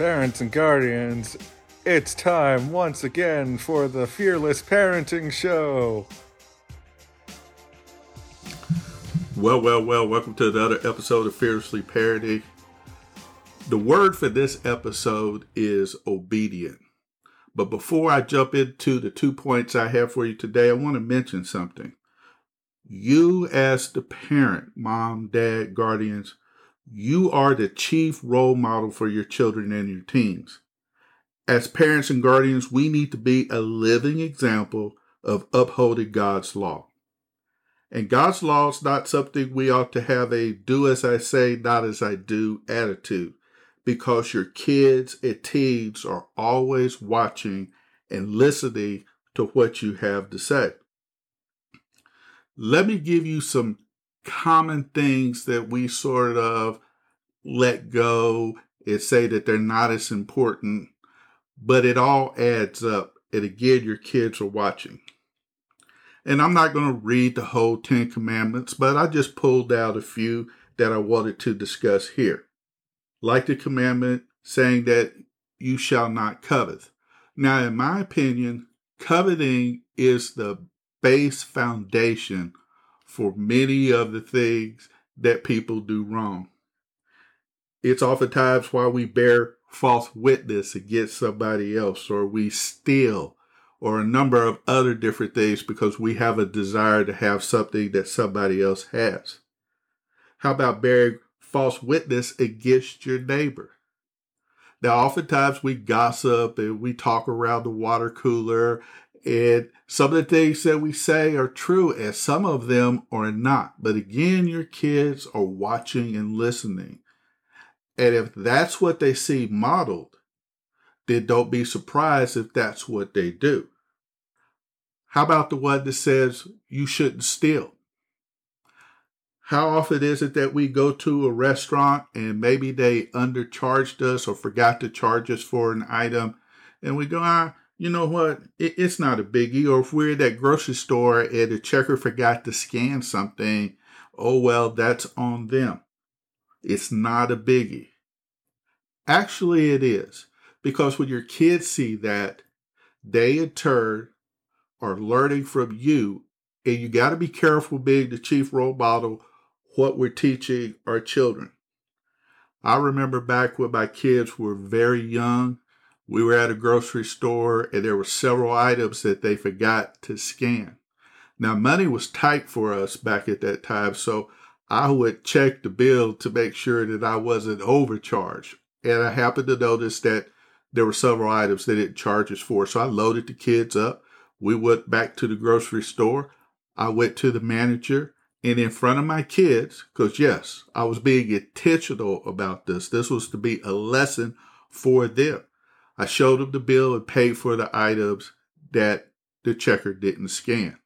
Parents and guardians, it's time once again for the Fearless Parenting Show. Well, well, well, welcome to another episode of Fearlessly Parenting. The word for this episode is obedient. But before I jump into the two points I have for you today, I want to mention something. You, as the parent, mom, dad, guardians, you are the chief role model for your children and your teens. As parents and guardians, we need to be a living example of upholding God's law. And God's law is not something we ought to have a do as I say, not as I do attitude, because your kids and teens are always watching and listening to what you have to say. Let me give you some common things that we sort of let go and say that they're not as important, but it all adds up. And again, your kids are watching. And I'm not going to read the whole Ten Commandments, but I just pulled out a few that I wanted to discuss here. Like the commandment saying that you shall not covet. Now, in my opinion, coveting is the base foundation for many of the things that people do wrong. It's oftentimes why we bear false witness against somebody else, or we steal, or a number of other different things because we have a desire to have something that somebody else has. How about bearing false witness against your neighbor? Now, oftentimes we gossip and we talk around the water cooler and some of the things that we say are true, and some of them are not. But again, your kids are watching and listening. And if that's what they see modeled, then don't be surprised if that's what they do. How about the one that says you shouldn't steal? How often is it that we go to a restaurant and maybe they undercharged us or forgot to charge us for an item and we go, ah, you know what? It, it's not a biggie. Or if we're at that grocery store and the checker forgot to scan something, oh well, that's on them. It's not a biggie. Actually, it is. Because when your kids see that, they in turn are learning from you. And you got to be careful being the chief role model what we're teaching our children. I remember back when my kids were very young we were at a grocery store and there were several items that they forgot to scan. Now, money was tight for us back at that time, so I would check the bill to make sure that I wasn't overcharged. And I happened to notice that there were several items they didn't charge us for. So I loaded the kids up. We went back to the grocery store. I went to the manager and in front of my kids, because yes, I was being intentional about this. This was to be a lesson for them. I showed him the bill and paid for the items that the checker didn't scan.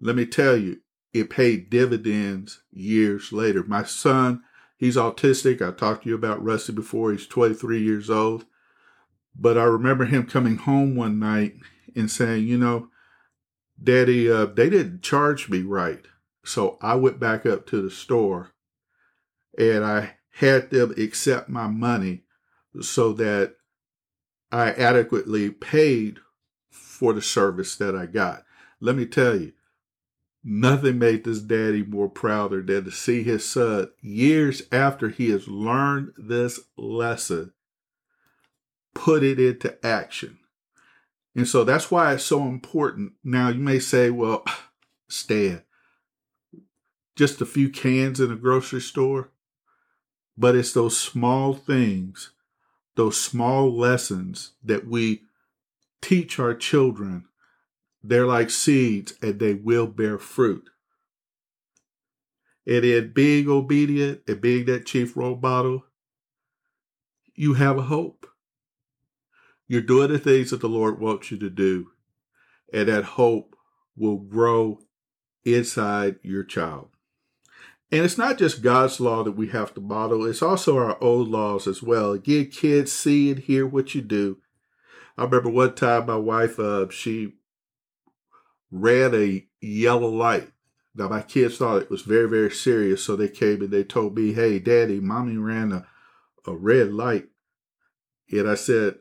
Let me tell you, it paid dividends years later. My son, he's autistic. I talked to you about Rusty before. He's 23 years old. But I remember him coming home one night and saying, you know, Daddy, uh, they didn't charge me right. So I went back up to the store and I had them accept my money so that I adequately paid for the service that I got. Let me tell you, nothing made this daddy more prouder than to see his son years after he has learned this lesson put it into action. And so that's why it's so important. Now you may say, well, Stan, just a few cans in a grocery store. But it's those small things those small lessons that we teach our children, they're like seeds and they will bear fruit. And in being obedient and being that chief role model, you have a hope. You're doing the things that the Lord wants you to do, and that hope will grow inside your child. And it's not just God's law that we have to model, it's also our old laws as well. Again, kids see and hear what you do. I remember one time my wife, uh, she ran a yellow light. Now, my kids thought it was very, very serious, so they came and they told me, hey, daddy, mommy ran a, a red light. And I said,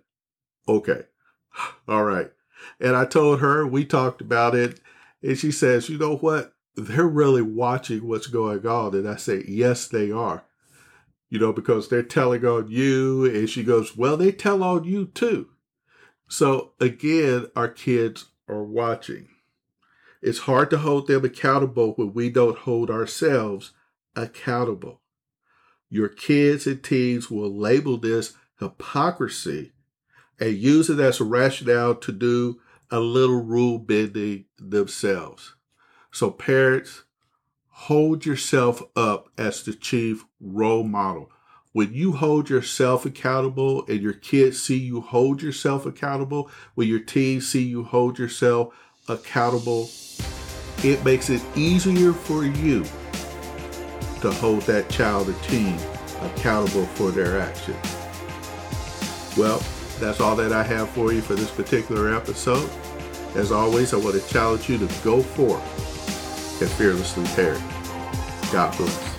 okay, all right. And I told her, we talked about it. And she says, you know what? They're really watching what's going on. And I say, yes, they are. You know, because they're telling on you. And she goes, well, they tell on you too. So again, our kids are watching. It's hard to hold them accountable when we don't hold ourselves accountable. Your kids and teens will label this hypocrisy and use it as a rationale to do a little rule bending themselves. So, parents, hold yourself up as the chief role model. When you hold yourself accountable and your kids see you hold yourself accountable, when your teens see you hold yourself accountable, it makes it easier for you to hold that child or teen accountable for their actions. Well, that's all that I have for you for this particular episode. As always, I want to challenge you to go forth and fearlessly parent. God bless.